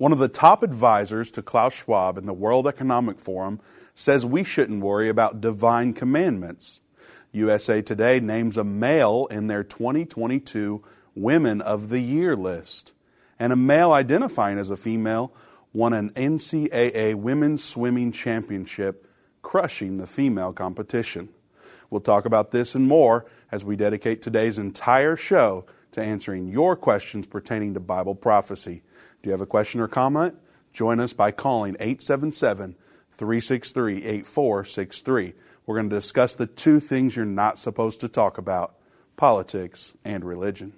One of the top advisors to Klaus Schwab in the World Economic Forum says we shouldn't worry about divine commandments. USA Today names a male in their 2022 Women of the Year list. And a male identifying as a female won an NCAA Women's Swimming Championship, crushing the female competition. We'll talk about this and more as we dedicate today's entire show to answering your questions pertaining to Bible prophecy. Do you have a question or comment? Join us by calling 877 363 8463. We're going to discuss the two things you're not supposed to talk about politics and religion.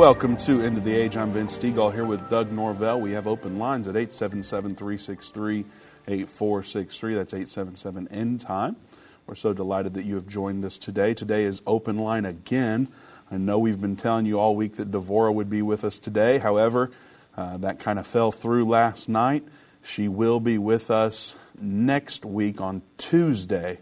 Welcome to End of the Age. I'm Vince Stegall here with Doug Norvell. We have open lines at 877 363 8463. That's 877 End Time. We're so delighted that you have joined us today. Today is open line again. I know we've been telling you all week that Devora would be with us today. However, uh, that kind of fell through last night. She will be with us next week on Tuesday.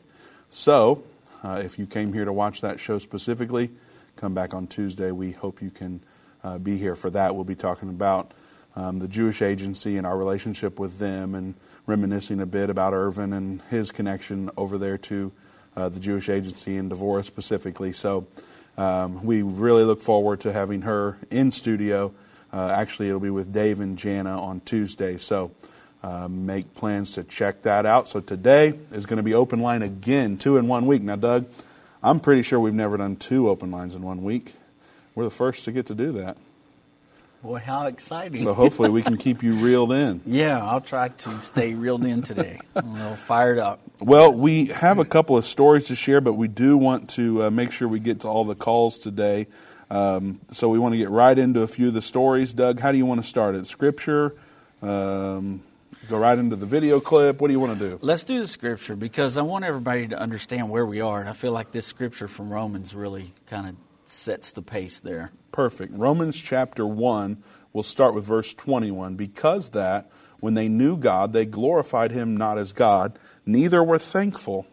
So, uh, if you came here to watch that show specifically, come back on Tuesday. We hope you can uh, be here for that. We'll be talking about um, the Jewish Agency and our relationship with them and reminiscing a bit about Irvin and his connection over there to uh, the Jewish Agency and Devora specifically. So um, we really look forward to having her in studio. Uh, actually, it'll be with Dave and Jana on Tuesday. So uh, make plans to check that out. So today is going to be open line again, two in one week. Now, Doug, I'm pretty sure we've never done two open lines in one week. We're the first to get to do that. Boy, how exciting. So hopefully we can keep you reeled in. Yeah, I'll try to stay reeled in today. I'm A little fired up. Well, we have a couple of stories to share, but we do want to uh, make sure we get to all the calls today. Um, so we want to get right into a few of the stories. Doug, how do you want to start it? Scripture, um, Go right into the video clip. What do you want to do? Let's do the scripture because I want everybody to understand where we are. And I feel like this scripture from Romans really kind of sets the pace there. Perfect. Romans chapter 1, we'll start with verse 21. Because that, when they knew God, they glorified him not as God, neither were thankful,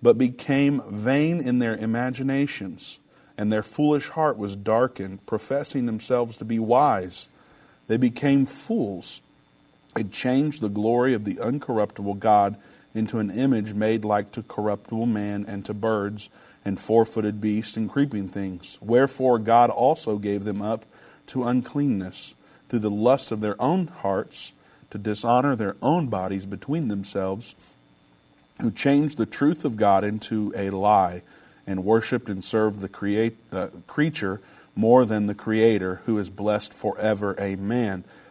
but became vain in their imaginations, and their foolish heart was darkened, professing themselves to be wise. They became fools had changed the glory of the uncorruptible God into an image made like to corruptible man and to birds and four footed beasts and creeping things. Wherefore God also gave them up to uncleanness through the lust of their own hearts to dishonor their own bodies between themselves, who changed the truth of God into a lie and worshipped and served the create, uh, creature more than the Creator, who is blessed forever. Amen.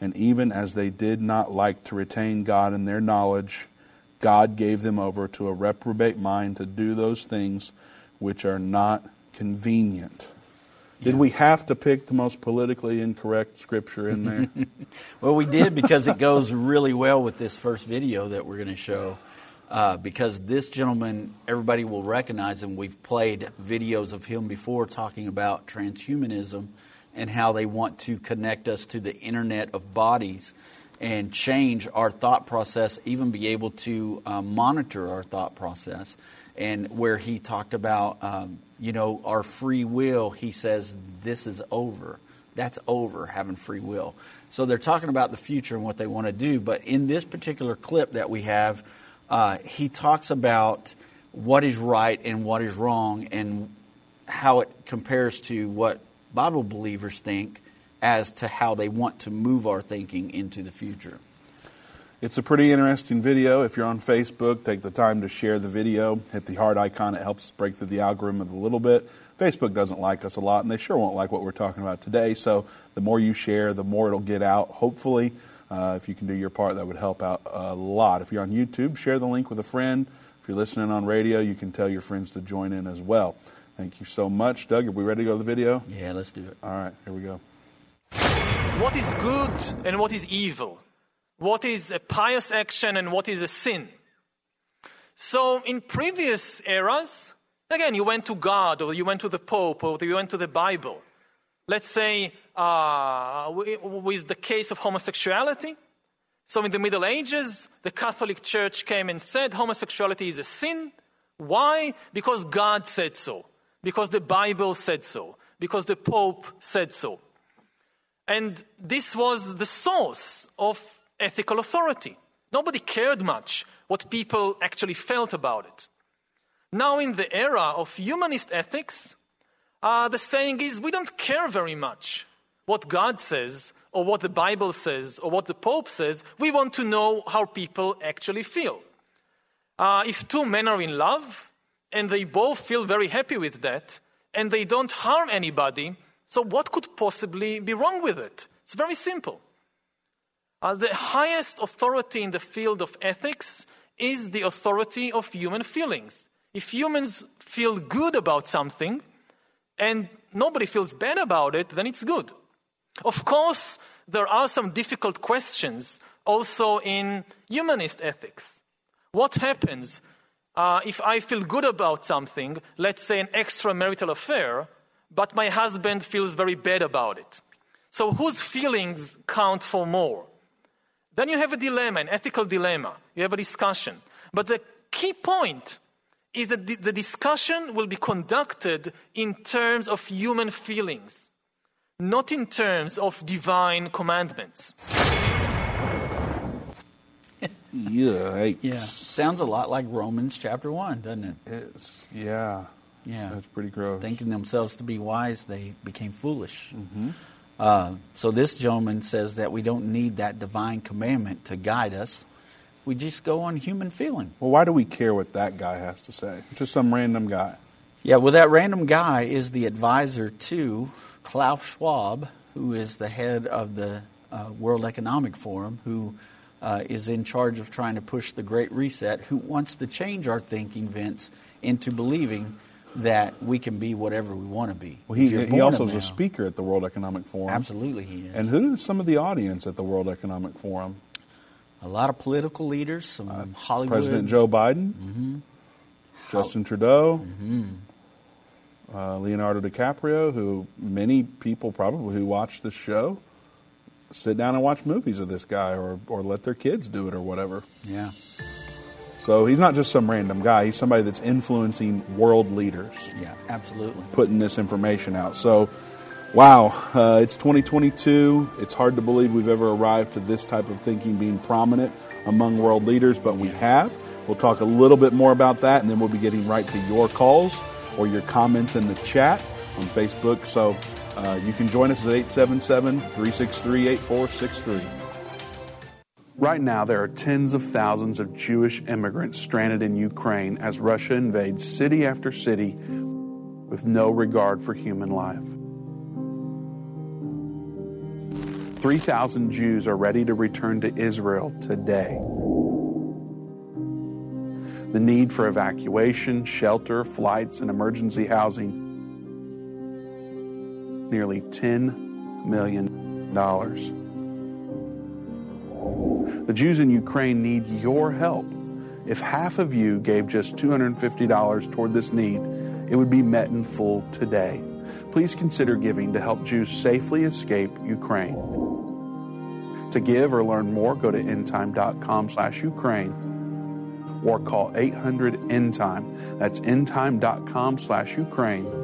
and even as they did not like to retain God in their knowledge, God gave them over to a reprobate mind to do those things which are not convenient. Yeah. Did we have to pick the most politically incorrect scripture in there? well, we did because it goes really well with this first video that we're going to show. Uh, because this gentleman, everybody will recognize him. We've played videos of him before talking about transhumanism and how they want to connect us to the internet of bodies and change our thought process, even be able to um, monitor our thought process. And where he talked about, um, you know, our free will, he says, this is over. That's over, having free will. So they're talking about the future and what they want to do. But in this particular clip that we have, uh, he talks about what is right and what is wrong and how it compares to what Bible believers think as to how they want to move our thinking into the future. It's a pretty interesting video. If you're on Facebook, take the time to share the video. Hit the heart icon. It helps break through the algorithm a little bit. Facebook doesn't like us a lot, and they sure won't like what we're talking about today. So the more you share, the more it'll get out. Hopefully, uh, if you can do your part, that would help out a lot. If you're on YouTube, share the link with a friend. If you're listening on radio, you can tell your friends to join in as well. Thank you so much. Doug, are we ready to go to the video? Yeah, let's do it. All right, here we go. What is good and what is evil? What is a pious action and what is a sin? So, in previous eras, again, you went to God or you went to the Pope or you went to the Bible. Let's say, uh, with the case of homosexuality. So, in the Middle Ages, the Catholic Church came and said homosexuality is a sin. Why? Because God said so, because the Bible said so, because the Pope said so. And this was the source of ethical authority. Nobody cared much what people actually felt about it. Now, in the era of humanist ethics, uh, the saying is we don't care very much what God says or what the Bible says or what the Pope says. We want to know how people actually feel. Uh, if two men are in love and they both feel very happy with that and they don't harm anybody, so what could possibly be wrong with it? It's very simple. Uh, the highest authority in the field of ethics is the authority of human feelings. If humans feel good about something and nobody feels bad about it, then it's good. Of course, there are some difficult questions also in humanist ethics. What happens uh, if I feel good about something, let's say an extramarital affair, but my husband feels very bad about it? So, whose feelings count for more? Then you have a dilemma, an ethical dilemma. You have a discussion. But the key point is that the discussion will be conducted in terms of human feelings, not in terms of divine commandments. yeah, yeah. Sounds a lot like Romans chapter 1, doesn't it? It's, yeah. Yeah. That's pretty gross. Thinking themselves to be wise, they became foolish. Mm-hmm. Uh, so this gentleman says that we don't need that divine commandment to guide us. We just go on human feeling. Well, why do we care what that guy has to say? Just some random guy. Yeah, well, that random guy is the advisor to Klaus Schwab, who is the head of the uh, World Economic Forum, who uh, is in charge of trying to push the Great Reset, who wants to change our thinking, Vince, into believing that we can be whatever we want to be. Well, he, he also is a speaker at the World Economic Forum. Absolutely, he is. And who's some of the audience at the World Economic Forum? A lot of political leaders, some uh, Hollywood. President Joe Biden, mm-hmm. Justin Trudeau, mm-hmm. uh, Leonardo DiCaprio, who many people probably who watch this show sit down and watch movies of this guy or, or let their kids do it or whatever. Yeah. So he's not just some random guy. He's somebody that's influencing world leaders. Yeah, absolutely. Putting this information out. So, wow, uh, it's 2022. It's hard to believe we've ever arrived to this type of thinking being prominent among world leaders, but we have. We'll talk a little bit more about that, and then we'll be getting right to your calls or your comments in the chat on Facebook. So uh, you can join us at 877 363 8463. Right now, there are tens of thousands of Jewish immigrants stranded in Ukraine as Russia invades city after city with no regard for human life. 3,000 Jews are ready to return to Israel today. The need for evacuation, shelter, flights, and emergency housing nearly $10 million. The Jews in Ukraine need your help. If half of you gave just $250 toward this need, it would be met in full today. Please consider giving to help Jews safely escape Ukraine. To give or learn more, go to endtime.com slash Ukraine or call 800 endtime. That's endtime.com slash Ukraine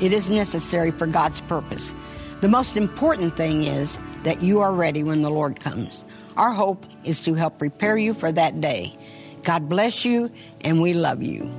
It is necessary for God's purpose. The most important thing is that you are ready when the Lord comes. Our hope is to help prepare you for that day. God bless you, and we love you.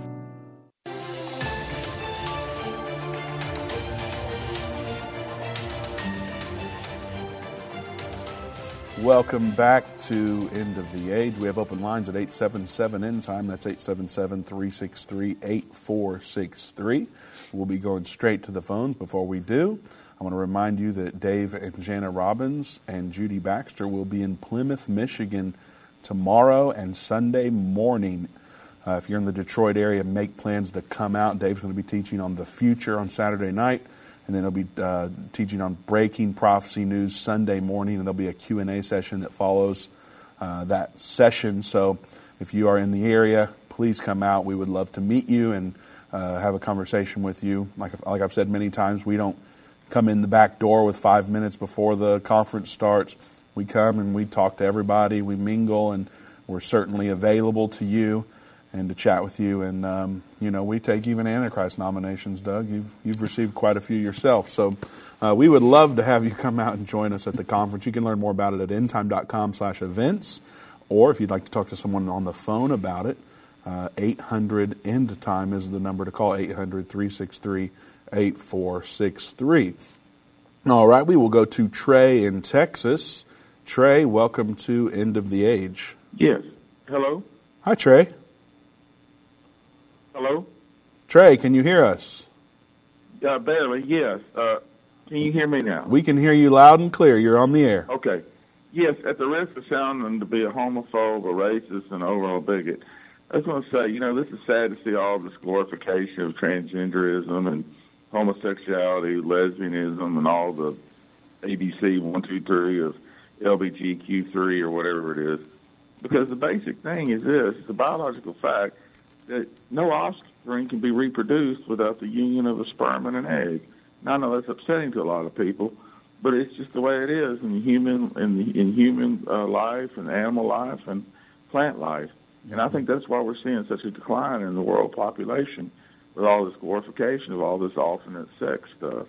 Welcome back to End of the Age. We have open lines at 877 End Time. That's 877 363 8463. We'll be going straight to the phones. Before we do, I want to remind you that Dave and Jana Robbins and Judy Baxter will be in Plymouth, Michigan tomorrow and Sunday morning. Uh, if you're in the Detroit area, make plans to come out. Dave's going to be teaching on the future on Saturday night and then he'll be uh, teaching on breaking prophecy news Sunday morning, and there'll be a Q&A session that follows uh, that session. So if you are in the area, please come out. We would love to meet you and uh, have a conversation with you. Like, like I've said many times, we don't come in the back door with five minutes before the conference starts. We come and we talk to everybody, we mingle, and we're certainly available to you and to chat with you. And um, you know, we take even Antichrist nominations, Doug. You've you've received quite a few yourself, so uh, we would love to have you come out and join us at the conference. You can learn more about it at endtime.com/events, or if you'd like to talk to someone on the phone about it, uh, 800 end time is the number to call 800 363 8463. All right, we will go to Trey in Texas. Trey, welcome to End of the Age. Yes. Hello. Hi, Trey. Hello? Trey, can you hear us? Uh, barely, yes. Uh, can you hear me now? We can hear you loud and clear. You're on the air. Okay. Yes, at the risk of sounding to be a homophobe, a racist, and overall bigot, I just want to say, you know, this is sad to see all this glorification of transgenderism and homosexuality, lesbianism, and all the ABC one, two, three of LBGQ3 or whatever it is. Because the basic thing is this: it's a biological fact no offspring can be reproduced without the union of a sperm and an egg. Now, I know that's upsetting to a lot of people, but it's just the way it is in human in, in human uh, life and animal life and plant life. And I think that's why we're seeing such a decline in the world population with all this glorification of all this alternate sex stuff.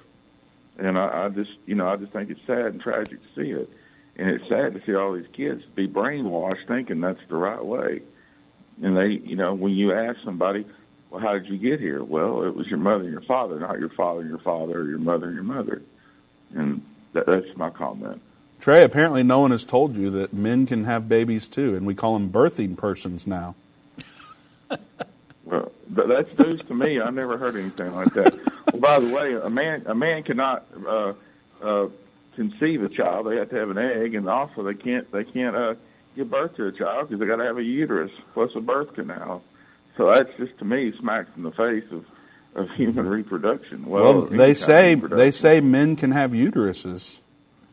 And I, I just, you know, I just think it's sad and tragic to see it. And it's sad to see all these kids be brainwashed thinking that's the right way. And they, you know, when you ask somebody, well, how did you get here? Well, it was your mother and your father, not your father and your father, or your mother and your mother. And that, that's my comment. Trey, apparently no one has told you that men can have babies too, and we call them birthing persons now. well, that's news to me. I never heard anything like that. well, by the way, a man a man cannot uh, uh, conceive a child. They have to have an egg, and also they can't they can't uh, give birth to a child because they got to have a uterus plus a birth canal. So that's just to me smacks in the face of of human reproduction. Well, well they say they say men can have uteruses.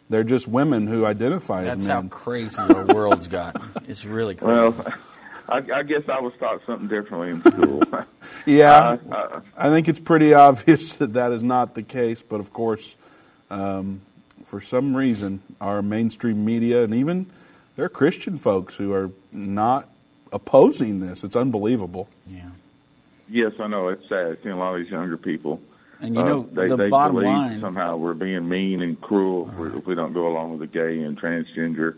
They're just women who identify That's as men. That's how crazy our world's gotten. It's really crazy. Well, I, I guess I was taught something differently in school. yeah, uh, uh, I think it's pretty obvious that that is not the case. But of course, um, for some reason, our mainstream media and even there are Christian folks who are not opposing this. It's unbelievable. Yeah. Yes, I know. It's sad seeing a lot of these younger people. And you know, uh, they, the they bottom believe line somehow we're being mean and cruel if, uh-huh. if we don't go along with the gay and transgender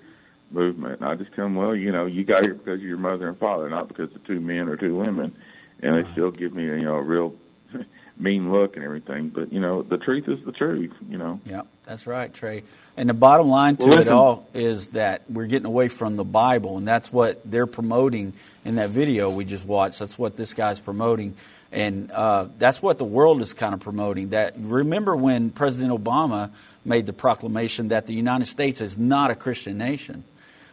movement. And I just tell them, well, you know, you got here because of your mother and father, not because of two men or two women. And they still give me, you know, a real mean look and everything. But you know, the truth is the truth. You know. Yeah, that's right, Trey. And the bottom line to well, it all is that we're getting away from the Bible, and that's what they're promoting in that video we just watched. That's what this guy's promoting, and uh, that's what the world is kind of promoting. That remember when President Obama made the proclamation that the United States is not a Christian nation.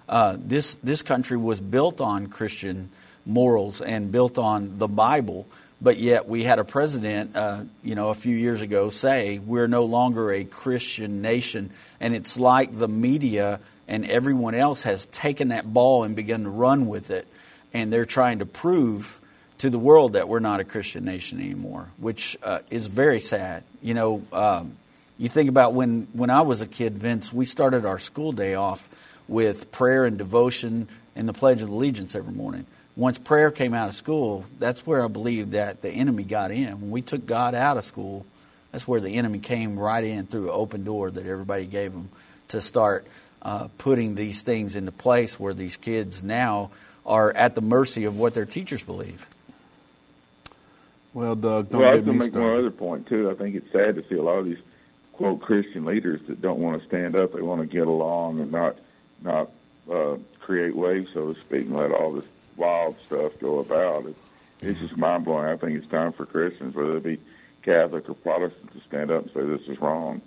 Uh, this this country was built on Christian morals and built on the Bible, but yet we had a president, uh, you know, a few years ago say we're no longer a Christian nation, and it's like the media and everyone else has taken that ball and begun to run with it, and they're trying to prove to the world that we're not a Christian nation anymore, which uh, is very sad. You know, um, you think about when when I was a kid, Vince, we started our school day off with prayer and devotion and the Pledge of Allegiance every morning. Once prayer came out of school, that's where I believe that the enemy got in. When we took God out of school, that's where the enemy came right in through an open door that everybody gave him to start uh, putting these things into place where these kids now are at the mercy of what their teachers believe. Well, Doug, don't well, I was get going to make one other point too. I think it's sad to see a lot of these quote Christian leaders that don't want to stand up. They want to get along and not not uh, create waves, so to speak, and let all this wild stuff go about. It, it's just mind blowing. I think it's time for Christians, whether they be Catholic or Protestant, to stand up and say this is wrong.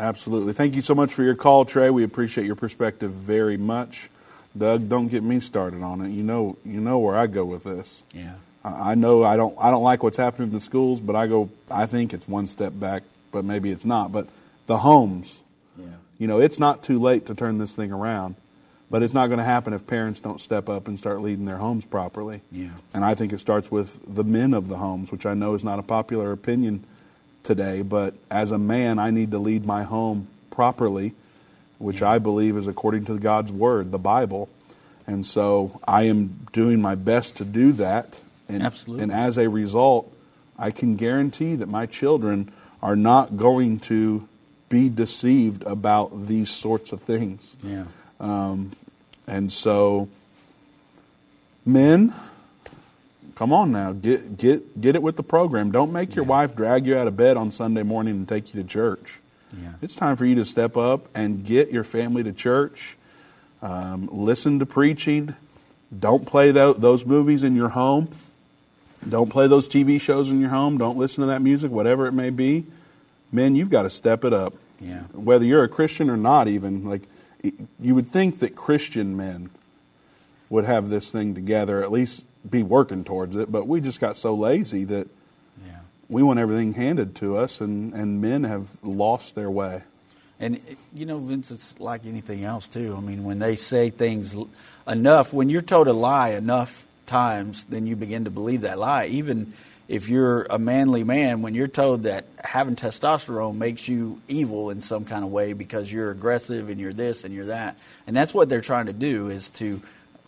Absolutely. Thank you so much for your call, Trey. We appreciate your perspective very much. Doug, don't get me started on it. You know, you know where I go with this. Yeah. I I know I don't I don't like what's happening in the schools, but I go I think it's one step back, but maybe it's not. But the homes, Yeah. you know, it's not too late to turn this thing around, but it's not going to happen if parents don't step up and start leading their homes properly. Yeah. And I think it starts with the men of the homes, which I know is not a popular opinion today, but as a man, I need to lead my home properly, which I believe is according to God's word, the Bible. And so I am doing my best to do that. And, Absolutely. And as a result, I can guarantee that my children are not going to be deceived about these sorts of things. Yeah. Um, and so, men, come on now, get get get it with the program. Don't make your Yeah. wife drag you out of bed on Sunday morning and take you to church. Yeah. It's time for you to step up and get your family to church. Um, listen to preaching. Don't play tho- those movies in your home. Don't play those TV shows in your home. Don't listen to that music, whatever it may be. Men, you've got to step it up. Yeah. Whether you're a Christian or not, even like you would think that Christian men would have this thing together, at least be working towards it. But we just got so lazy that Yeah. we want everything handed to us, and, and men have lost their way. And you know, Vince, it's like anything else too. I mean, when they say things l- enough, when you're told a lie enough times, then you begin to believe that lie. Even if you're a manly man, when you're told that having testosterone makes you evil in some kind of way because you're aggressive and you're this and you're that, and that's what they're trying to do is to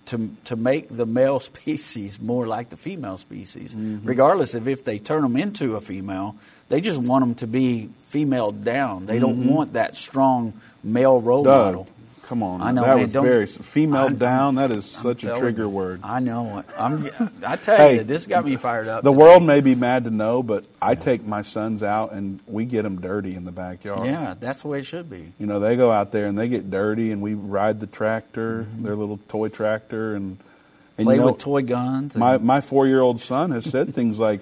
to to make the male species more like the female species, mm-hmm. regardless of if they turn them into a female. They just want them to be female down. They don't mm-hmm. want that strong male role Doug, model. Come on. I know, that man, was very female I'm- down. That is I'm such a trigger you. word. I know. I'm. I tell Hey, you, this got me fired up. The today. world may be mad to know, but I take my sons out and we get them dirty in the backyard. Yeah, that's the way it should be. You know, they go out there and they get dirty, and we ride the tractor, their little toy tractor, and and Mm-hmm. Play you know, with toy guns. and- my my four year old son has said things like,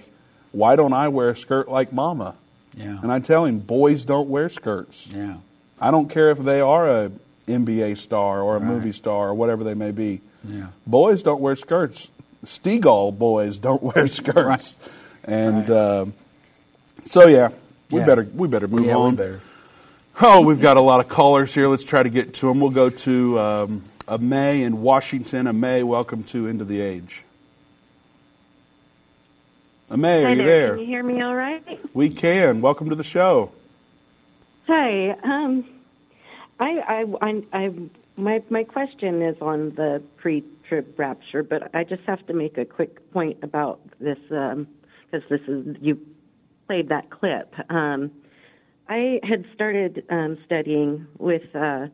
"Why don't I wear a skirt like Mama?" yeah. And I tell him, boys don't wear skirts. yeah. I don't care if they are a NBA star or a Right. movie star or whatever they may be. Yeah. Boys don't wear skirts. Stegall boys don't wear skirts. And um so yeah, we Yeah. better we better move yeah, on. we better. Oh, we've got a lot of callers here. Let's try to get to them. We'll go to um, a May in Washington. A May, welcome to End of the Age. A May, are you there. there? Can you hear me all right? We can. Welcome to the show. Hi. Um, I, I, I, I, my, my question is on the pre-trib rapture, but I just have to make a quick point about this because this is you played that clip. Um, I had started um, studying with uh,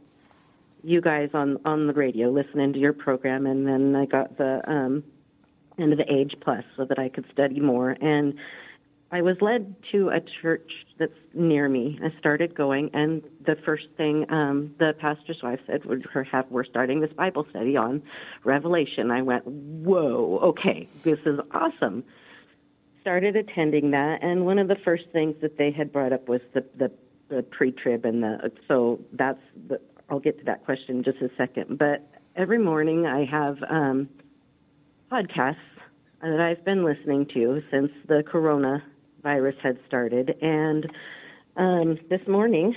you guys on on the radio, listening to your program, and then I got the um, End of the Age Plus so that I could study more. And I was led to a church that's near me. I started going, and the first thing um, the pastor's wife said would her have we're starting this Bible study on Revelation. I went, whoa, okay, this is awesome. Started attending that, and one of the first things that they had brought up was the the, the pre-trib and the so that's the I'll get to that question in just a second. But every morning I have um, podcasts that I've been listening to since the coronavirus had started, and um, this morning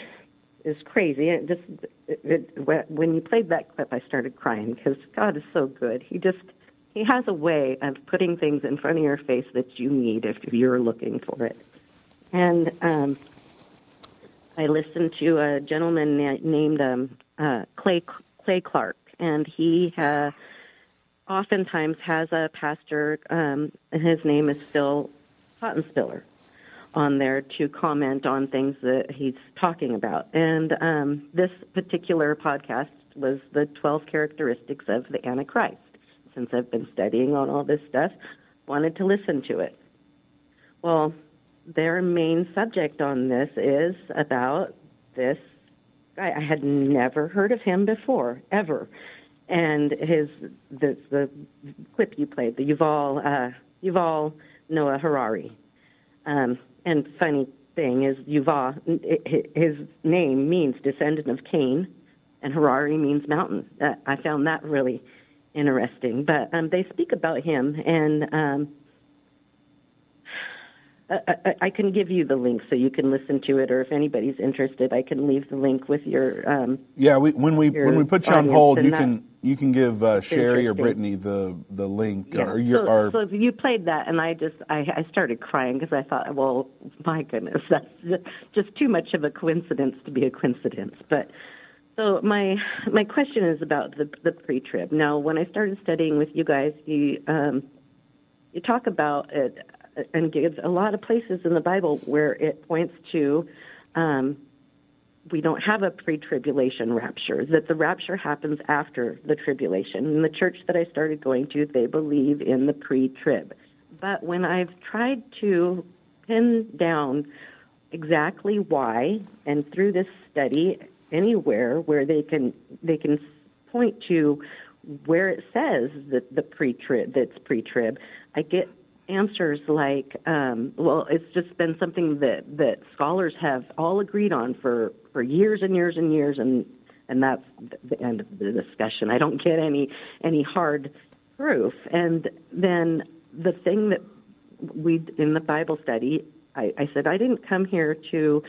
is crazy. It just it, it, when you played that clip, I started crying because God is so good. He just he has a way of putting things in front of your face that you need if you're looking for it. And um, I listened to a gentleman na- named um, uh, Clay Clay Clark, and he uh, oftentimes has a pastor, um, his name is Phil Pottenspiller on there to comment on things that he's talking about. And um, this particular podcast was the 12 characteristics of the Antichrist. Since I've been studying on all this stuff, wanted to listen to it. Well, their main subject on this is about this guy. I had never heard of him before, ever. And his the the clip you played, the Yuval uh, Yuval Noah Harari. Um, and funny thing is, Yuval, his name means descendant of Cain, and Harari means mountain. Uh, I found that really interesting. But um, they speak about him, and um, I, I, can give you the link so you can listen to it, or if anybody's interested, I can leave the link with your. Um, yeah, we, when we when we put you on hold, you can you can give uh, Sherry or Brittany the the link. Yeah. Or your, so, or, so you played that, and I just I, I started crying because I thought, well, my goodness, that's just too much of a coincidence to be a coincidence. But so my my question is about the the pre-trib. Now, when I started studying with you guys, you um, you talk about it and gives a lot of places in the Bible where it points to um, we don't have a pre-tribulation rapture, that the rapture happens after the tribulation. In the church that I started going to, they believe in the pre-trib. But when I've tried to pin down exactly why, and through this study, anywhere where they can they can point to where it says that the pre-trib that's pre-trib, I get answers like, um, well, it's just been something that, that scholars have all agreed on for, for years and years and years, and, and that's the end of the discussion. I don't get any, any hard proof. And then the thing that we, in the Bible study, I, I said, I didn't come here to,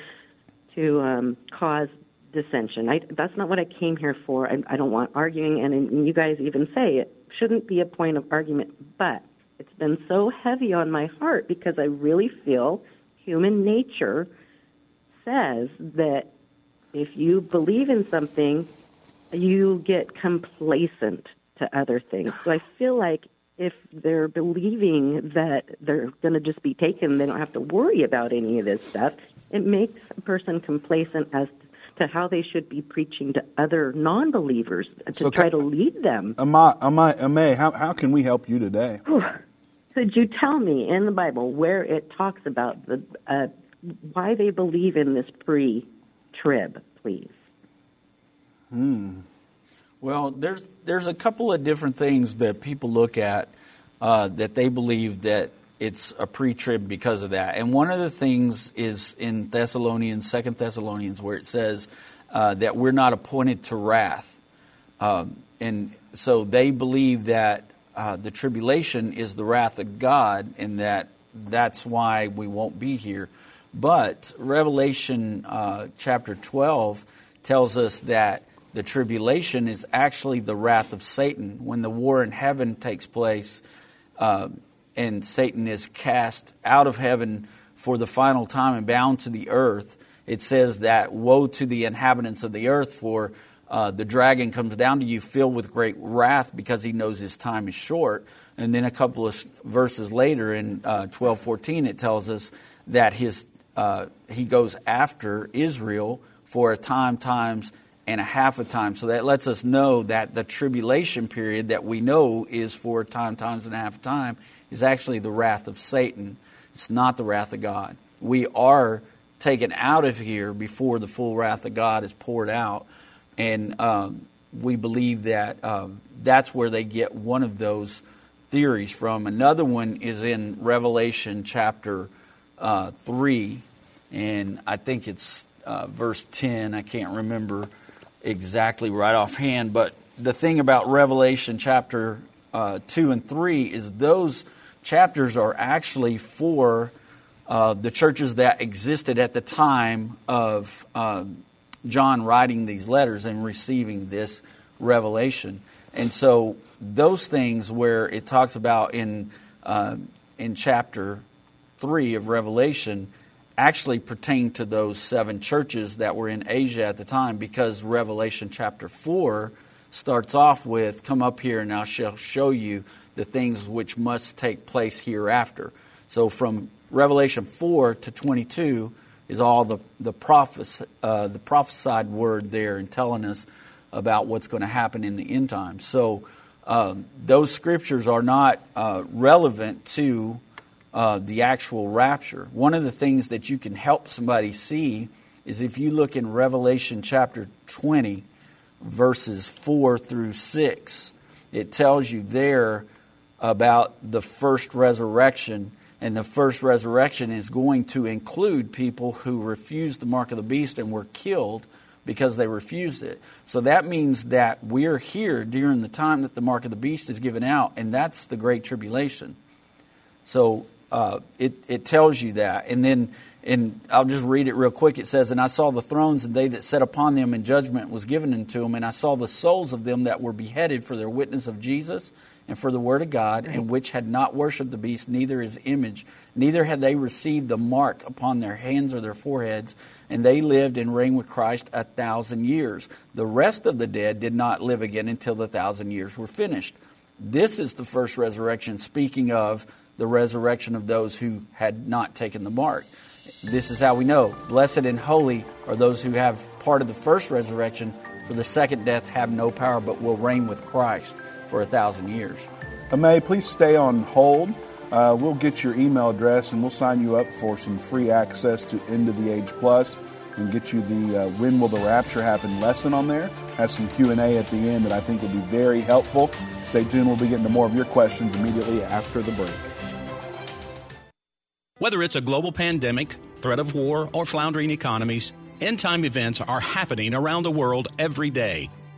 to um, cause dissension. I, that's not what I came here for. I, I don't want arguing, and, and you guys even say it shouldn't be a point of argument, but it's been so heavy on my heart because I really feel human nature says that if you believe in something, you get complacent to other things. So I feel like if they're believing that they're going to just be taken, they don't have to worry about any of this stuff, it makes a person complacent as to how they should be preaching to other non-believers to so try can, to lead them. Am I, am I, am I, how, how can we help you today? Could you tell me in the Bible where it talks about the uh, why they believe in this pre-trib, please? Hmm. Well, there's there's a couple of different things that people look at uh, that they believe that it's a pre-trib because of that. And one of the things is in Thessalonians, Second Thessalonians, where it says uh, that we're not appointed to wrath, um, and so they believe that uh, the tribulation is the wrath of God, and that that's why we won't be here. But Revelation uh, chapter 12 tells us that the tribulation is actually the wrath of Satan. When the war in heaven takes place uh, and Satan is cast out of heaven for the final time and bound to the earth, it says that woe to the inhabitants of the earth, for uh, the dragon comes down to you filled with great wrath because he knows his time is short. And then a couple of verses later in uh, 12:14 it tells us that his uh, he goes after Israel for a time, times, and a half a time. So that lets us know that the tribulation period that we know is for a time, times, and a half a time is actually the wrath of Satan. It's not the wrath of God. We are taken out of here before the full wrath of God is poured out. And um, we believe that um, that's where they get one of those theories from. Another one is in Revelation chapter uh, 3, and I think it's uh, verse 10. I can't remember exactly right offhand, but the thing about Revelation chapter uh, 2 and 3 is those chapters are actually for uh, the churches that existed at the time of uh, John writing these letters and receiving this revelation. And so those things where it talks about in uh, in chapter three of Revelation actually pertain to those seven churches that were in Asia at the time, because Revelation chapter four starts off with, "Come up here, and I shall show you the things which must take place hereafter." So from Revelation four to twenty two is all the the, prophes- uh, the prophesied word there and telling us about what's going to happen in the end times. So um, those scriptures are not uh, relevant to uh, the actual rapture. One of the things that you can help somebody see is if you look in Revelation chapter 20, verses 4 through 6, it tells you there about the first resurrection. And the first resurrection is going to include people who refused the mark of the beast and were killed because they refused it. So that means that we're here during the time that the mark of the beast is given out, and that's the Great Tribulation. So uh, it, it tells you that. And then, and I'll just read it real quick. It says, And I saw the thrones, and they that sat upon them, and judgment was given unto them. And I saw the souls of them that were beheaded for their witness of Jesus and for the word of God, and which had not worshipped the beast, neither his image, neither had they received the mark upon their hands or their foreheads and they lived and reigned with Christ a thousand years. The rest of the dead did not live again until the thousand years were finished. This is the first resurrection, speaking of the resurrection of those who had not taken the mark. This is how we know blessed and holy are those who have part of the first resurrection, for the second death have no power but will reign with Christ for a thousand years. May please stay on hold. Uh, we'll get your email address and we'll sign you up for some free access to End of the Age Plus and get you the uh, When Will the Rapture Happen lesson on there. Has some Q&A at the end that I think will be very helpful. Stay tuned. We'll be getting to more of your questions immediately after the break. Whether it's a global pandemic, threat of war, or floundering economies, end time events are happening around the world every day.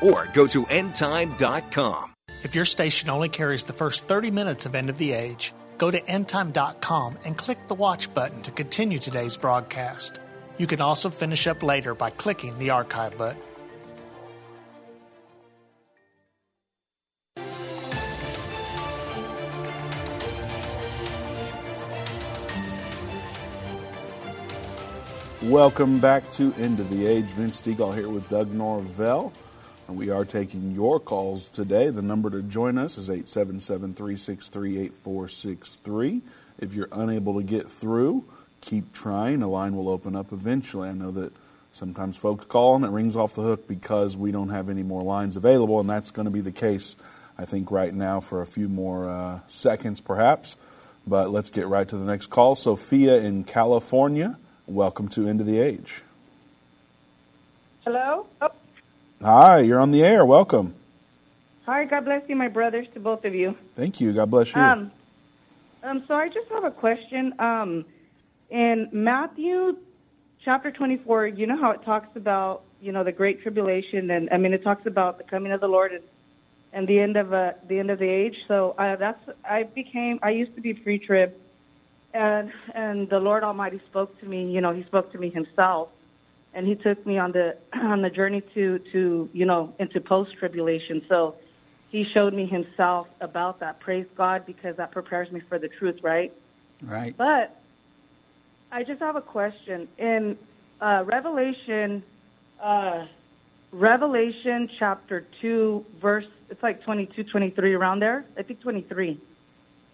or go to endtime.com. If your station only carries the first 30 minutes of End of the Age, go to endtime.com and click the watch button to continue today's broadcast. You can also finish up later by clicking the archive button. Welcome back to End of the Age. Vince Stegall here with Doug Norvell. And we are taking your calls today. The number to join us is 877 363 8463. If you're unable to get through, keep trying. A line will open up eventually. I know that sometimes folks call and it rings off the hook because we don't have any more lines available, and that's going to be the case, I think, right now for a few more uh, seconds perhaps. But let's get right to the next call. Sophia in California, welcome to End of the Age. Hello? Oh. Hi, you're on the air. Welcome. Hi, God bless you, my brothers, to both of you. Thank you. God bless you. Um, um, so I just have a question. Um, in Matthew chapter 24, you know how it talks about, you know, the great tribulation and I mean it talks about the coming of the Lord and, and the end of uh, the end of the age. So uh, that's I became I used to be pre-trib and and the Lord Almighty spoke to me, you know, he spoke to me himself and he took me on the on the journey to to, you know, into post-tribulation. So he showed me himself about that. Praise God because that prepares me for the truth, right? Right. But I just have a question. In uh, Revelation, uh, Revelation chapter 2, verse, it's like 22, 23, around there. I think 23.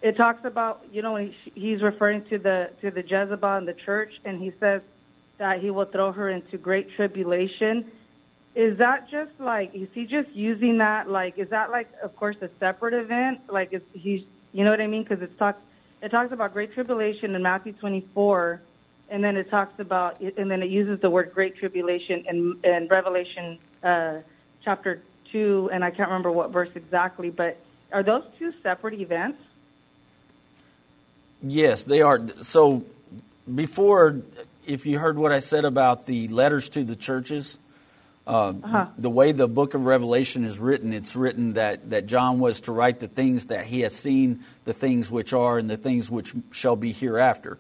It talks about, you know, he's referring to the, to the Jezebel and the church, and he says that he will throw her into great tribulation. Is that just like, is he just using that, like, is that like, of course, a separate event? Like, is he's, you know what I mean? Because it talks, it talks about great tribulation in Matthew 24, and then it talks about, and then it uses the word great tribulation in, in Revelation uh, chapter 2, and I can't remember what verse exactly, but are those two separate events? Yes, they are. So before, if you heard what I said about the letters to the churches, uh, Uh-huh. the way the book of Revelation is written, it's written that, that John was to write the things that he has seen, the things which are, and the things which shall be hereafter.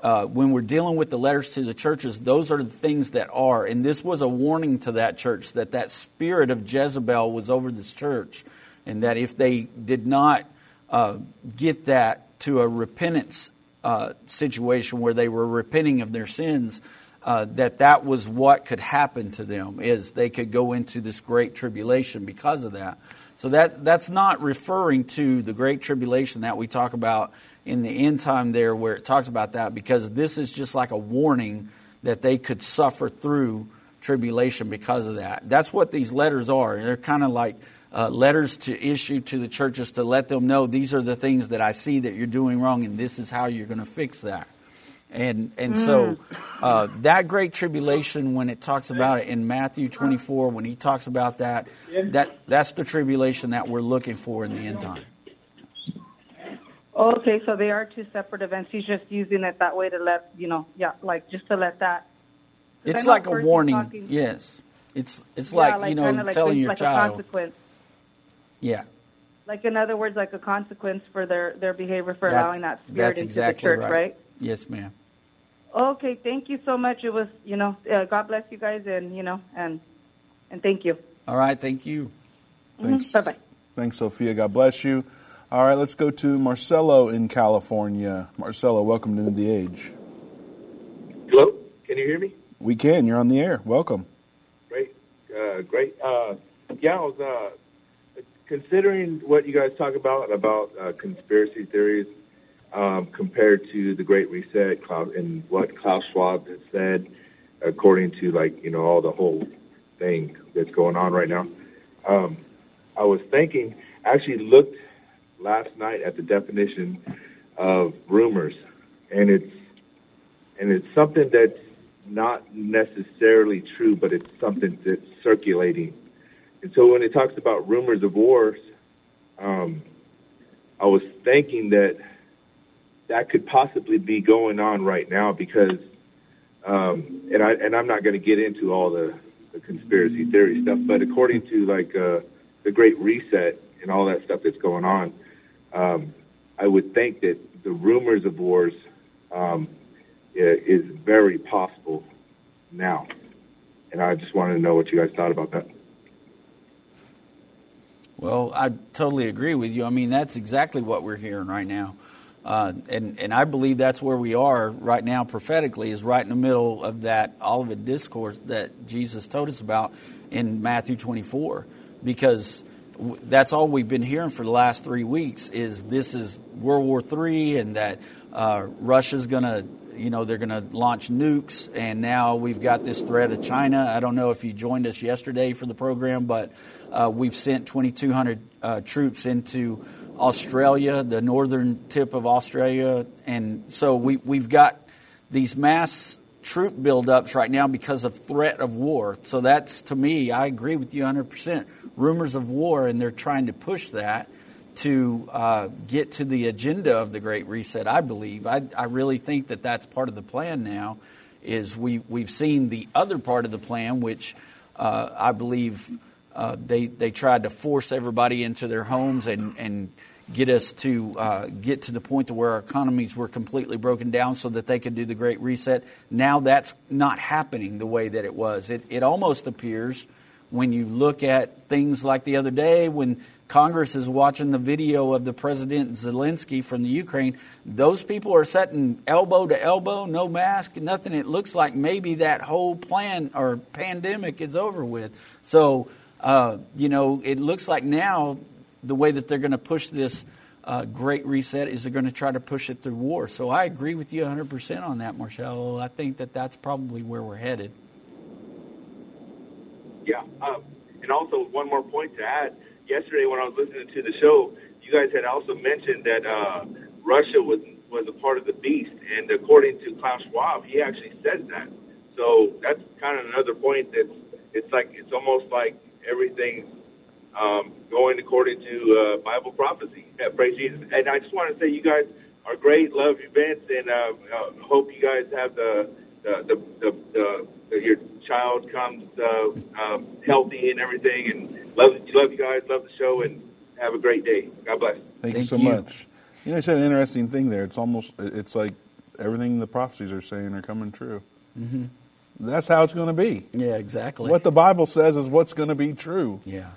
Uh, when we're dealing with the letters to the churches, those are the things that are. And this was a warning to that church that that spirit of Jezebel was over this church, and that if they did not uh, get that to a repentance uh, situation where they were repenting of their sins, uh, that that was what could happen to them is they could go into this great tribulation because of that. So that that's not referring to the great tribulation that we talk about in the end time there, where it talks about that, because this is just like a warning that they could suffer through tribulation because of that. That's what these letters are. They're kind of like uh, letters to issue to the churches to let them know these are the things that I see that you're doing wrong, and this is how you're going to fix that. And and so uh, that great tribulation, when it talks about it in Matthew 24, when he talks about that, that that's the tribulation that we're looking for in the end time. Okay, so they are two separate events. He's just using it that way to let, you know, yeah, like just to let that. It's like a warning. talking- Yes, it's it's Yeah, like, you know like, telling your like a child. Consequence. Yeah, Like in other words, like a consequence for their their behavior for that's, allowing that spirit that's into exactly the church, right. Yes, ma'am. Okay, thank you so much. It was, you know, uh, God bless you guys, and you know, and and thank you. All right, thank you. Thanks. Bye bye. Thanks, Sophia. God bless you. All right, let's go to Marcelo in California. Marcelo, welcome to the age. Hello, can you hear me? We can. You're on the air. Welcome. Great, uh, great. Uh, yeah, I was uh, considering what you guys talk about about uh, conspiracy theories um, compared to the Great Reset and what Klaus Schwab has said, according to like you know all the whole thing that's going on right now. Um, I was thinking, actually looked last night at the definition of rumors, and it's and it's something that's not necessarily true, but it's something that's circulating. So when it talks about rumors of wars, um, I was thinking that that could possibly be going on right now because, um, and I and I'm not going to get into all the, the conspiracy theory stuff, but according to like uh, the Great Reset and all that stuff that's going on, um, I would think that the rumors of wars um, is very possible now. And I just wanted to know what you guys thought about that. Well, I totally agree with you. I mean, that's exactly what we're hearing right now. Uh, and, and I believe that's where we are right now prophetically, is right in the middle of that Olivet discourse that Jesus told us about in Matthew 24. Because w- that's all we've been hearing for the last three weeks is this is World War III and that uh, Russia's going to, you know, they're going to launch nukes. And now we've got this threat of China. I don't know if you joined us yesterday for the program, but uh, we've sent 2,200 uh, troops into Australia, the northern tip of Australia, and so we we've got these mass troop buildups right now because of threat of war. So that's to me, I agree with you 100. percent Rumors of war, and they're trying to push that to uh, get to the agenda of the Great Reset. I believe. I, I really think that that's part of the plan now. is we we've seen the other part of the plan, which uh, I believe uh, they they tried to force everybody into their homes and and get us to uh, get to the point to where our economies were completely broken down so that they could do the great reset. Now that's not happening the way that it was. It it almost appears when you look at things like the other day when Congress is watching the video of the President Zelensky from the Ukraine, those people are sitting elbow to elbow, no mask, nothing. It looks like maybe that whole plan or pandemic is over with. So, uh, you know, it looks like now the way that they're going to push this uh, great reset is they're going to try to push it through war. So I agree with you 100% on that, Marcelo. I think that that's probably where we're headed. Yeah. Um, and also, one more point to add. Yesterday, when I was listening to the show, you guys had also mentioned that uh, Russia was was a part of the beast, and according to Klaus Schwab, he actually says that. So that's kind of another point. That's it's like it's almost like everything's um, going according to uh, Bible prophecy. Yeah, praise Jesus. And I just want to say, you guys are great. Love your events, and uh, uh, hope you guys have the the the, the, the, the your child comes uh, um, healthy and everything. And love love you guys. Love the show, and have a great day. God bless. Thank, you so much. You know, you said an interesting thing there. It's almost it's like everything the prophecies are saying are coming true. Mm-hmm. That's how it's going to be. Yeah, exactly. What the Bible says is what's going to be true. Yeah.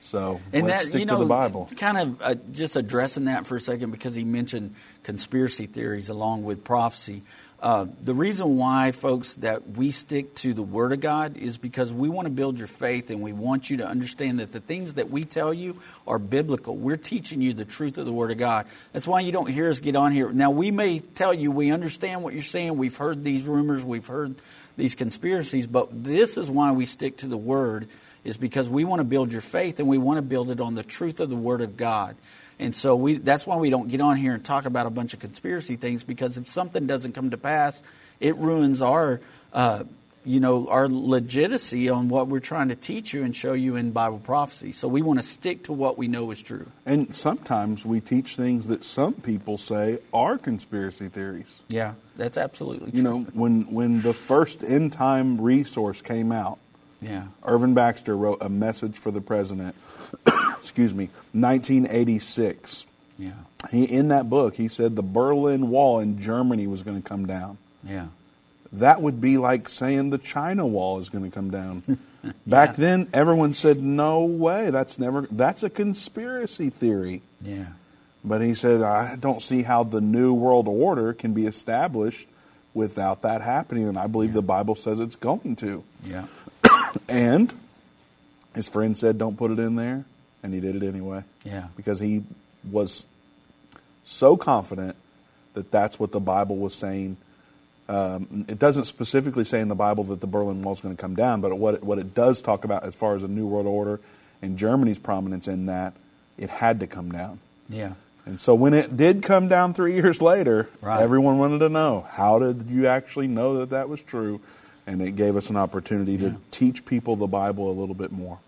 So and let's that stick you know, to the Bible. kind of uh, just addressing that for a second because he mentioned conspiracy theories along with prophecy. Uh, the reason why, folks, that we stick to the Word of God is because we want to build your faith and we want you to understand that the things that we tell you are biblical. We're teaching you the truth of the Word of God. That's why you don't hear us get on here. Now, we may tell you we understand what you're saying. We've heard these rumors, we've heard these conspiracies, but this is why we stick to the Word, is because we want to build your faith and we want to build it on the truth of the Word of God. And so we, that's why we don't get on here and talk about a bunch of conspiracy things because if something doesn't come to pass, it ruins our, uh, you know, our legitimacy on what we're trying to teach you and show you in Bible prophecy. So we want to stick to what we know is true. And sometimes we teach things that some people say are conspiracy theories. Yeah, that's absolutely true. You know, when when the first end time resource came out, yeah, Irvin Baxter wrote a message for the president. excuse me, 1986. Yeah. He in that book he said the Berlin Wall in Germany was going to come down. Yeah. That would be like saying the China Wall is going to come down. Back then, everyone said, "No way! That's never. That's a conspiracy theory." Yeah. But he said, "I don't see how the new world order can be established without that happening." And I believe the Bible says it's going to. Yeah. And his friend said, "Don't put it in there," and he did it anyway. Yeah. Because he was so confident that that's what the Bible was saying. Um, it doesn't specifically say in the Bible that the Berlin Wall is going to come down, but what it, what it does talk about as far as a new world order and Germany's prominence in that, it had to come down. Yeah. And so when it did come down three years later, Right. everyone wanted to know how did you actually know that that was true? And it gave us an opportunity Yeah. to teach people the Bible a little bit more.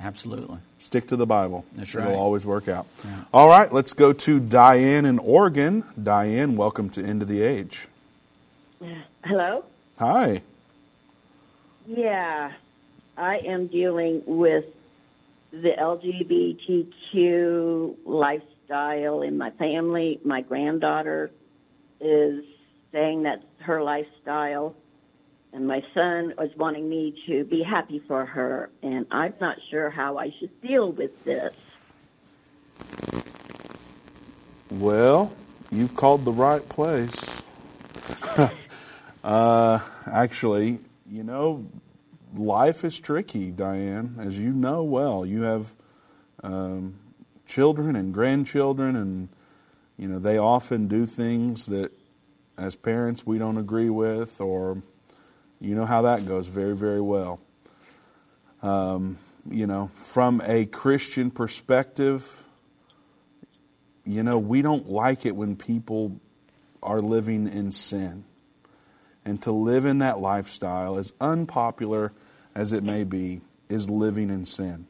Absolutely. Stick to the Bible. That's right. It'll always work out. Yeah. All right, let's go to Diane in Oregon. Diane, welcome to End of the Age. Hello? Hi. Yeah, I am dealing with the LGBTQ lifestyle in my family. My granddaughter is saying that's her lifestyle, and my son was wanting me to be happy for her, and I'm not sure how I should deal with this. Well, you've called the right place. uh, actually, you know, life is tricky, Diane, as you know well. You have um, children and grandchildren, and you know they often do things that, as parents, we don't agree with, or you know how that goes very, very well. Um, you know, from a Christian perspective, you know, we don't like it when people are living in sin. And to live in that lifestyle, as unpopular as it may be, is living in sin.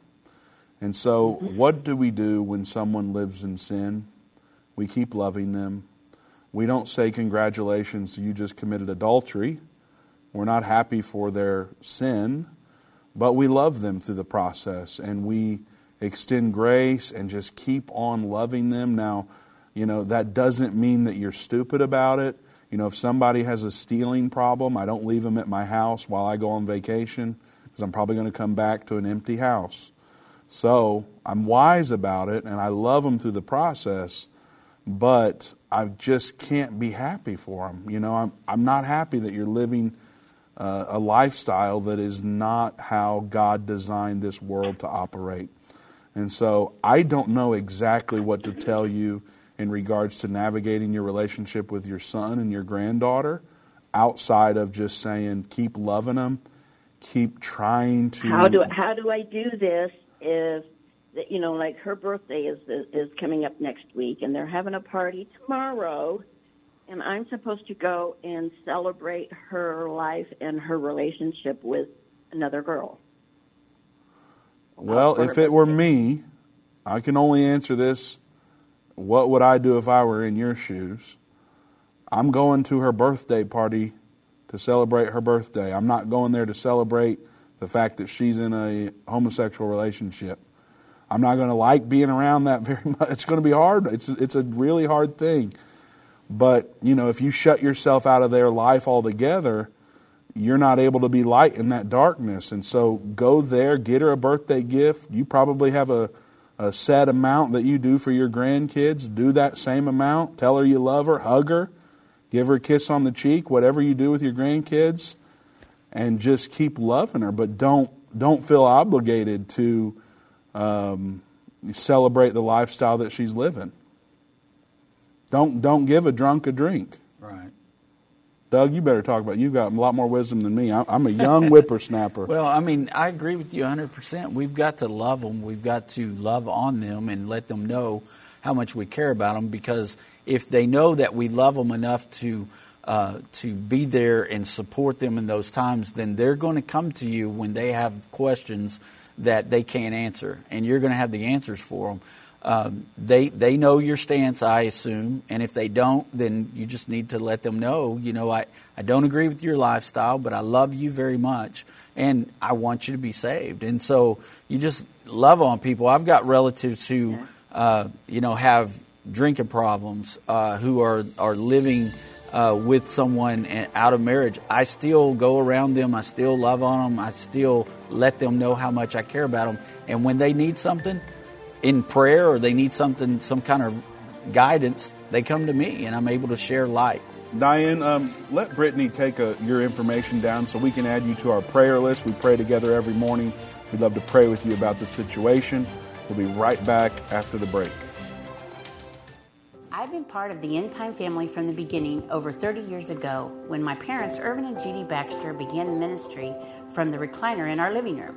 And so, what do we do when someone lives in sin? We keep loving them. We don't say, Congratulations, you just committed adultery. We're not happy for their sin, but we love them through the process and we extend grace and just keep on loving them. Now, you know, that doesn't mean that you're stupid about it. You know, if somebody has a stealing problem, I don't leave them at my house while I go on vacation because I'm probably going to come back to an empty house. So I'm wise about it and I love them through the process, but I just can't be happy for them. You know, I'm, I'm not happy that you're living uh, a lifestyle that is not how God designed this world to operate. And so I don't know exactly what to tell you in regards to navigating your relationship with your son and your granddaughter outside of just saying keep loving them, keep trying to How do how do I do this if you know like her birthday is is coming up next week and they're having a party tomorrow and I'm supposed to go and celebrate her life and her relationship with another girl. Well, if it were me, I can only answer this what would I do if I were in your shoes? I'm going to her birthday party to celebrate her birthday. I'm not going there to celebrate the fact that she's in a homosexual relationship. I'm not going to like being around that very much. It's going to be hard. It's it's a really hard thing. But, you know, if you shut yourself out of their life altogether, you're not able to be light in that darkness. And so go there, get her a birthday gift. You probably have a a set amount that you do for your grandkids, do that same amount. Tell her you love her, hug her, give her a kiss on the cheek, whatever you do with your grandkids, and just keep loving her. But don't don't feel obligated to um, celebrate the lifestyle that she's living. Don't don't give a drunk a drink. Right. Doug, you better talk about. You've got a lot more wisdom than me. I'm a young whippersnapper. well, I mean, I agree with you 100. percent We've got to love them. We've got to love on them and let them know how much we care about them. Because if they know that we love them enough to uh, to be there and support them in those times, then they're going to come to you when they have questions that they can't answer, and you're going to have the answers for them. Um, they they know your stance, I assume, and if they don't, then you just need to let them know. You know, I, I don't agree with your lifestyle, but I love you very much, and I want you to be saved. And so you just love on people. I've got relatives who, uh, you know, have drinking problems, uh, who are are living. Uh, with someone out of marriage, I still go around them. I still love on them. I still let them know how much I care about them. And when they need something, in prayer or they need something, some kind of guidance, they come to me and I'm able to share light. Diane, um, let Brittany take a, your information down so we can add you to our prayer list. We pray together every morning. We'd love to pray with you about the situation. We'll be right back after the break. I've been part of the End Time family from the beginning over 30 years ago when my parents, Irvin and Judy Baxter, began ministry from the recliner in our living room.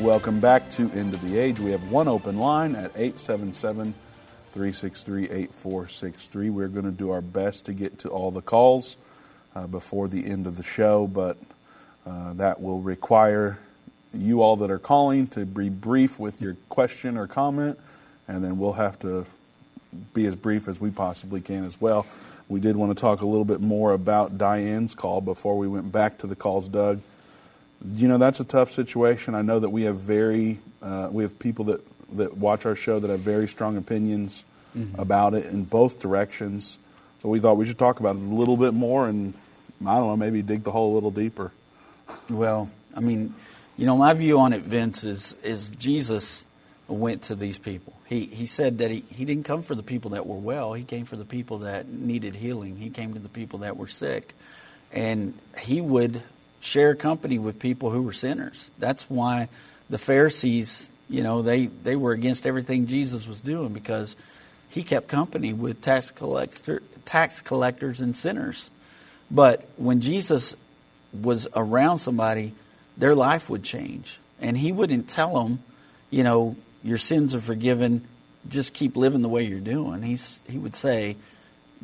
Welcome back to End of the Age. We have one open line at 877 363 8463. We're going to do our best to get to all the calls uh, before the end of the show, but uh, that will require you all that are calling to be brief with your question or comment, and then we'll have to be as brief as we possibly can as well. We did want to talk a little bit more about Diane's call before we went back to the calls, Doug you know that's a tough situation. I know that we have very uh, we have people that that watch our show that have very strong opinions mm-hmm. about it in both directions. So we thought we should talk about it a little bit more, and I don't know, maybe dig the hole a little deeper. Well, I mean, you know, my view on it, Vince, is is Jesus went to these people. He he said that he, he didn't come for the people that were well. He came for the people that needed healing. He came to the people that were sick, and he would share company with people who were sinners. That's why the Pharisees, you know, they they were against everything Jesus was doing because he kept company with tax collector tax collectors and sinners. But when Jesus was around somebody, their life would change. And he wouldn't tell them, you know, your sins are forgiven, just keep living the way you're doing. He's, he would say,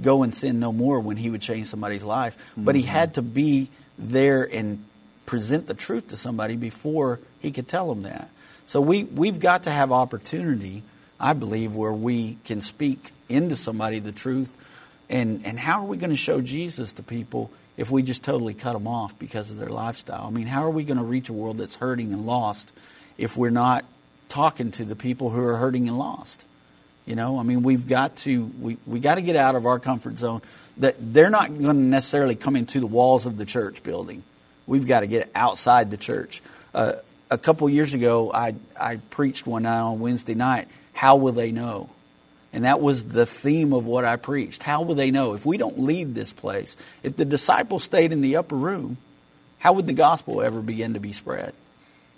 go and sin no more when he would change somebody's life. Mm-hmm. But he had to be there and present the truth to somebody before he could tell them that. So we, we've got to have opportunity, I believe, where we can speak into somebody the truth. And, and how are we going to show Jesus to people if we just totally cut them off because of their lifestyle? I mean, how are we going to reach a world that's hurting and lost if we're not talking to the people who are hurting and lost? You know, I mean, we've got to we we got to get out of our comfort zone. That they're not going to necessarily come into the walls of the church building. We've got to get outside the church. Uh, a couple years ago, I I preached one night on Wednesday night. How will they know? And that was the theme of what I preached. How will they know? If we don't leave this place, if the disciples stayed in the upper room, how would the gospel ever begin to be spread?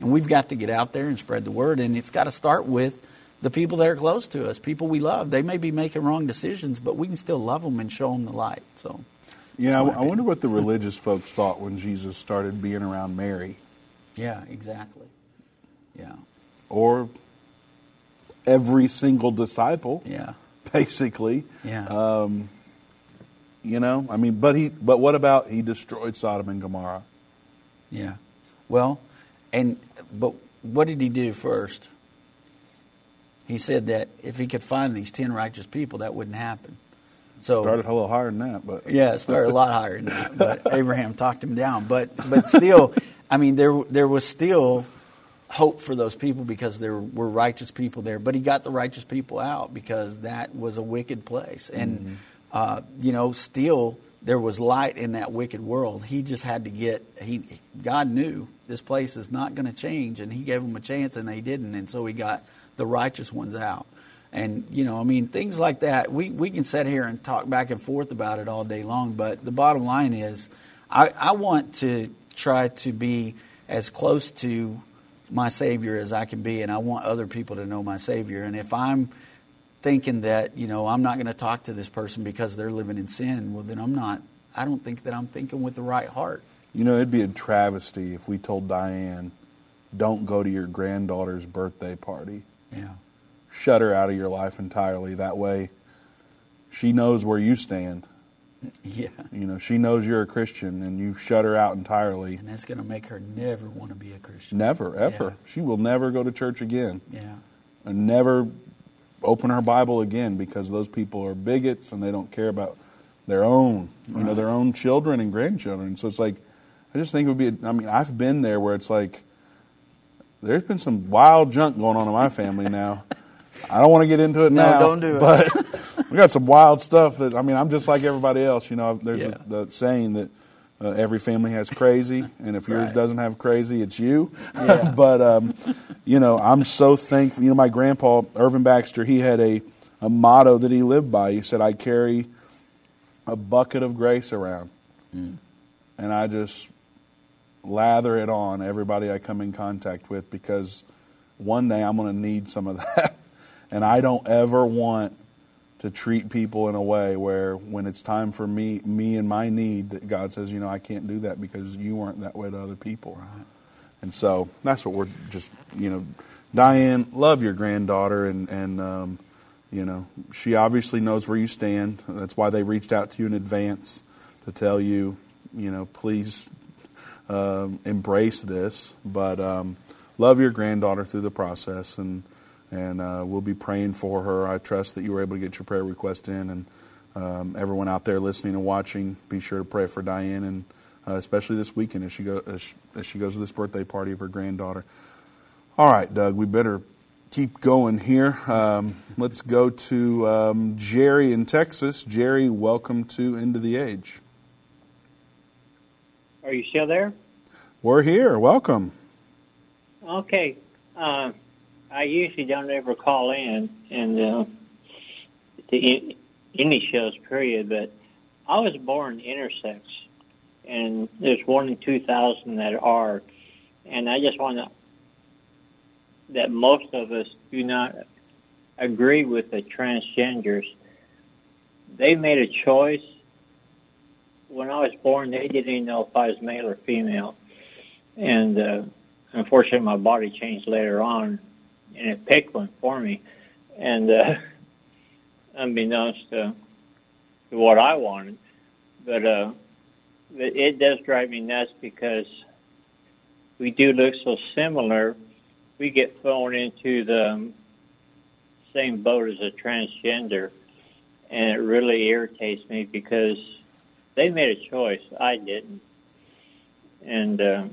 And we've got to get out there and spread the word, and it's got to start with the people that are close to us, people we love. They may be making wrong decisions, but we can still love them and show them the light. So, yeah, I, I wonder what the religious folks thought when Jesus started being around Mary. Yeah, exactly. Yeah. Or every single disciple. Yeah. Basically. Yeah. Um, you know, I mean, but he, but what about he destroyed Sodom and Gomorrah? Yeah. Well, and but what did he do first? He said that if he could find these ten righteous people, that wouldn't happen. So started a little higher than that, but yeah, it started a lot higher than that. But Abraham talked him down. But but still, I mean, there there was still hope for those people because there were righteous people there. But he got the righteous people out because that was a wicked place. And, mm-hmm. uh, you know, still there was light in that wicked world. He just had to get, he, God knew this place is not going to change. And he gave them a chance and they didn't. And so he got the righteous ones out. And, you know, I mean, things like that, we, we can sit here and talk back and forth about it all day long. But the bottom line is, I, I want to try to be as close to my Savior as I can be, and I want other people to know my Savior. And if I'm thinking that, you know, I'm not going to talk to this person because they're living in sin, well, then I'm not, I don't think that I'm thinking with the right heart. You know, it'd be a travesty if we told Diane, don't go to your granddaughter's birthday party. Yeah. Shut her out of your life entirely. That way, she knows where you stand. Yeah. You know, she knows you're a Christian and you shut her out entirely. And that's going to make her never want to be a Christian. Never, ever. Yeah. She will never go to church again. Yeah. And never open her Bible again because those people are bigots and they don't care about their own, you right. know, their own children and grandchildren. So it's like, I just think it would be, I mean, I've been there where it's like, there's been some wild junk going on in my family now. I don't want to get into it now. no, now. don't do it. But we got some wild stuff that I mean, I'm just like everybody else. You know, there's yeah. a, the saying that uh, every family has crazy, and if yours right. doesn't have crazy, it's you. Yeah. but um, you know, I'm so thankful. You know, my grandpa Irvin Baxter, he had a a motto that he lived by. He said, "I carry a bucket of grace around, mm. and I just lather it on everybody I come in contact with because one day I'm going to need some of that." And I don't ever want to treat people in a way where when it's time for me me and my need that God says, you know, I can't do that because you weren't that way to other people. Right. And so that's what we're just, you know, Diane, love your granddaughter and and um, you know, she obviously knows where you stand. That's why they reached out to you in advance to tell you, you know, please um, embrace this. But um, love your granddaughter through the process and and uh, we'll be praying for her. I trust that you were able to get your prayer request in, and um, everyone out there listening and watching, be sure to pray for Diane, and uh, especially this weekend as she go as she, as she goes to this birthday party of her granddaughter. All right, Doug, we better keep going here. Um, let's go to um, Jerry in Texas. Jerry, welcome to End of the Age. Are you still there? We're here. Welcome. Okay. Uh, I usually don't ever call in and uh, to any shows, period. But I was born intersex, and there's one in two thousand that are, and I just want to that most of us do not agree with the transgenders. They made a choice. When I was born, they didn't know if I was male or female, and uh, unfortunately, my body changed later on, and it picked one for me. And uh, unbeknownst to, to what I wanted, but uh, it does drive me nuts because we do look so similar. We get thrown into the same boat as a transgender, and it really irritates me because they made a choice. I didn't, and uh,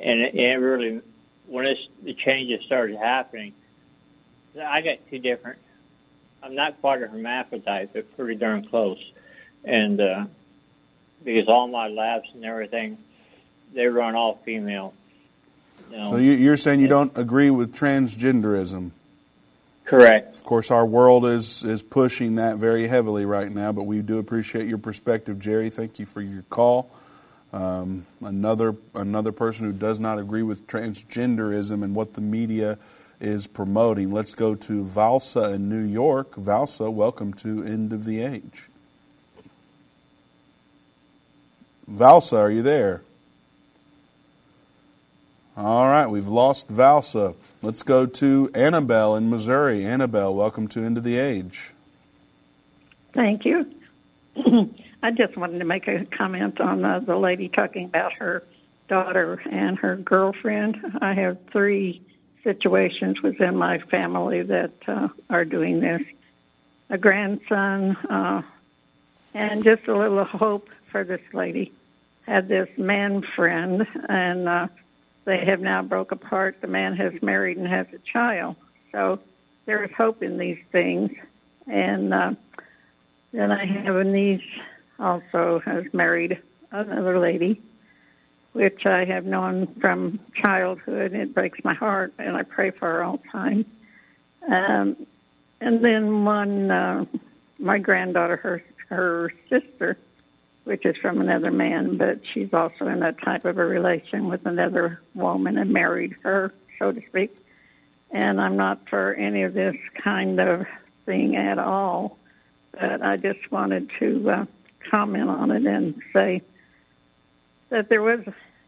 and it, it really when it's, the changes started happening, I got two different. I'm not quite a hermaphrodite, but pretty darn close, and uh, because all my labs and everything, they run all female. You know. So you, are saying you don't agree with transgenderism? Correct. Of course, our world is is pushing that very heavily right now, but we do appreciate your perspective, Jerry. Thank you for your call. Um, another another person who does not agree with transgenderism and what the media is promoting. Let's go to Valsa in New York. Valsa, welcome to End of the Age. Valsa, are you there? All right, we've lost Valsa. Let's go to Annabelle in Missouri. Annabelle, welcome to of the Age. Thank you. I just wanted to make a comment on uh, the lady talking about her daughter and her girlfriend. I have three situations within my family that uh, are doing this a grandson, uh, and just a little hope for this lady. Had this man friend, and uh, they have now broke apart. The man has married and has a child. So there is hope in these things. And uh, then I have a niece also has married another lady, which I have known from childhood. It breaks my heart, and I pray for her all the time. Um, and then one, uh, my granddaughter, her her sister, which is from another man, but she's also in that type of a relation with another woman and married her, so to speak. And I'm not for any of this kind of thing at all, but I just wanted to uh, comment on it and say that there was,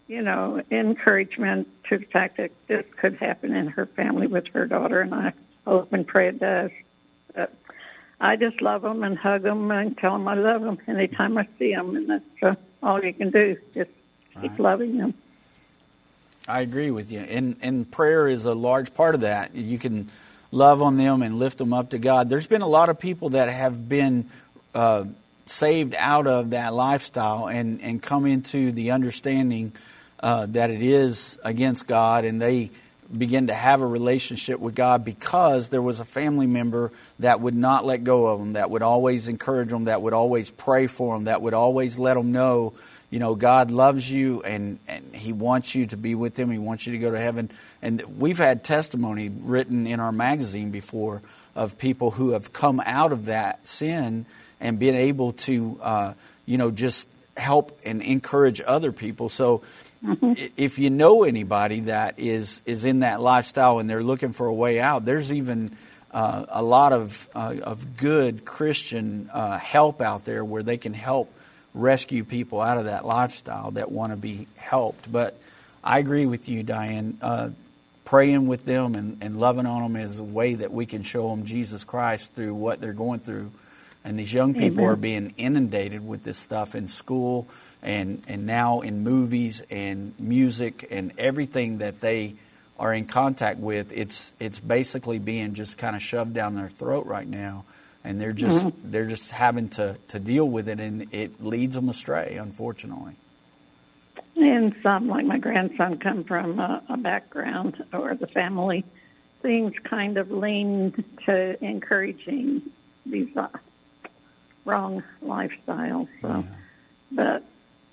you know, encouragement to the fact that this could happen in her family with her daughter, and I hope and pray it does. I just love them and hug them and tell them I love them anytime I see them, and that's uh, all you can do. Just keep right. loving them. I agree with you, and and prayer is a large part of that. You can love on them and lift them up to God. There's been a lot of people that have been uh, saved out of that lifestyle and, and come into the understanding uh, that it is against God and they begin to have a relationship with God because there was a family member that would not let go of them, that would always encourage them, that would always pray for them, that would always let them know, you know, God loves you and, and He wants you to be with Him. He wants you to go to heaven. And we've had testimony written in our magazine before of people who have come out of that sin and been able to, uh, you know, just help and encourage other people. So, mm-hmm. if you know anybody that is is in that lifestyle and they're looking for a way out, there's even uh, a lot of uh, of good Christian uh, help out there where they can help rescue people out of that lifestyle that want to be helped. But I agree with you, Diane. Uh, praying with them and, and loving on them is a way that we can show them Jesus Christ through what they're going through and these young people Amen. are being inundated with this stuff in school and, and now in movies and music and everything that they are in contact with. It's, it's basically being just kind of shoved down their throat right now. And they're just mm-hmm. they're just having to, to deal with it, and it leads them astray, unfortunately. And some, like my grandson, come from a, a background or the family things kind of lean to encouraging these uh, wrong lifestyles. So, yeah. but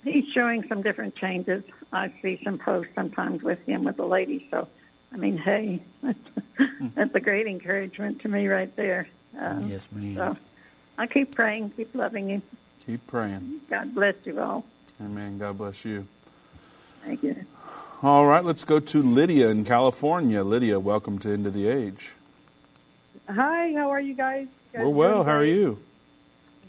he's showing some different changes. I see some posts sometimes with him with the ladies. So, I mean, hey, that's a great encouragement to me right there. Um, yes, ma'am. So, I keep praying, keep loving him. Keep praying. God bless you all. Amen. God bless you. Thank you. All right, let's go to Lydia in California. Lydia, welcome to End of the Age. Hi, how are you guys? guys We're well. doing How are you?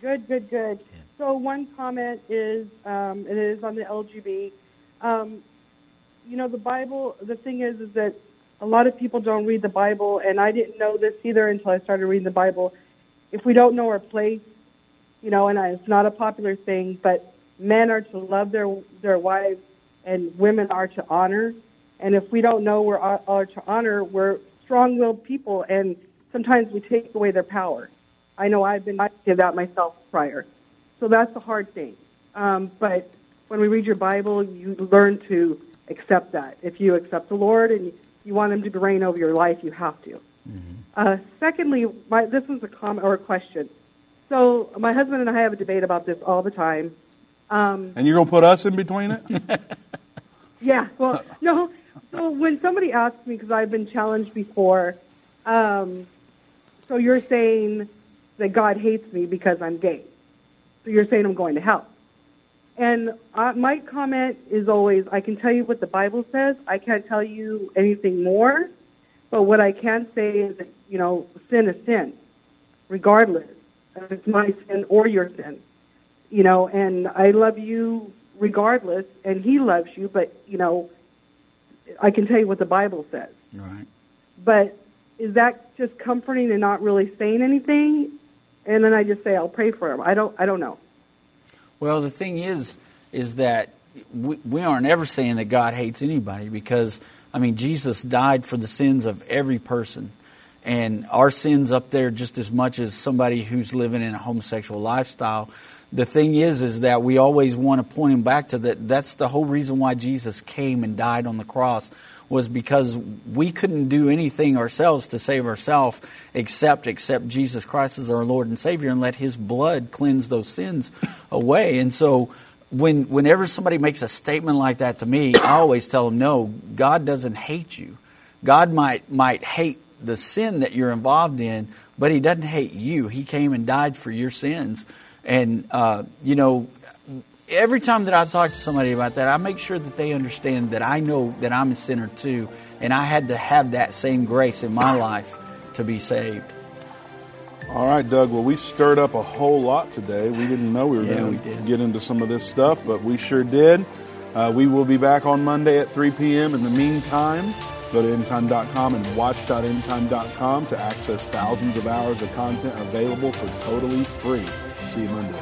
Good, good, good. So one comment is, um, it is on the LGB. Um, you know, the Bible. The thing is, is that a lot of people don't read the Bible, and I didn't know this either until I started reading the Bible. If we don't know our place, you know, and I, it's not a popular thing, but men are to love their their wives, and women are to honor. And if we don't know we're are, are to honor, we're strong-willed people, and sometimes we take away their power. I know I've been guilty of that myself prior. So that's the hard thing. Um, but when we read your Bible, you learn to accept that. If you accept the Lord and you want Him to reign over your life, you have to. Uh, secondly, my, this was a comment or a question. So my husband and I have a debate about this all the time. Um, And you're going to put us in between it? yeah, well, no. So when somebody asks me, because I've been challenged before, um, so you're saying that God hates me because I'm gay. So you're saying I'm going to hell. And uh, my comment is always, I can tell you what the Bible says. I can't tell you anything more. But what I can say is that, you know, sin is sin, regardless if it's my sin or your sin. You know, and I love you regardless, and he loves you, but, you know, I can tell you what the Bible says. Right. But is that just comforting and not really saying anything? And then I just say I'll pray for him. I don't. I don't know. Well, the thing is, is that we, we aren't ever saying that God hates anybody because, I mean, Jesus died for the sins of every person. And our sins up there just as much as somebody who's living in a homosexual lifestyle. The thing is, is that we always want to point him back to that. That's the whole reason why Jesus came and died on the cross was because we couldn't do anything ourselves to save ourselves except accept Jesus Christ as our Lord and Savior and let His blood cleanse those sins away. And so, when whenever somebody makes a statement like that to me, I always tell them, no, God doesn't hate you. God might might hate the sin that you're involved in, but He doesn't hate you. He came and died for your sins. And uh, you know, every time that I talk to somebody about that, I make sure that they understand that I know that I'm a sinner too, and I had to have that same grace in my life to be saved. All right, Doug. Well, we stirred up a whole lot today. We didn't know we were Yeah, going to get into some of this stuff, but we sure did. Uh, we will be back on Monday at 3 p.m. In the meantime, go to endtime.com and watch.endtime.com to access thousands of hours of content available for totally free. See you Monday.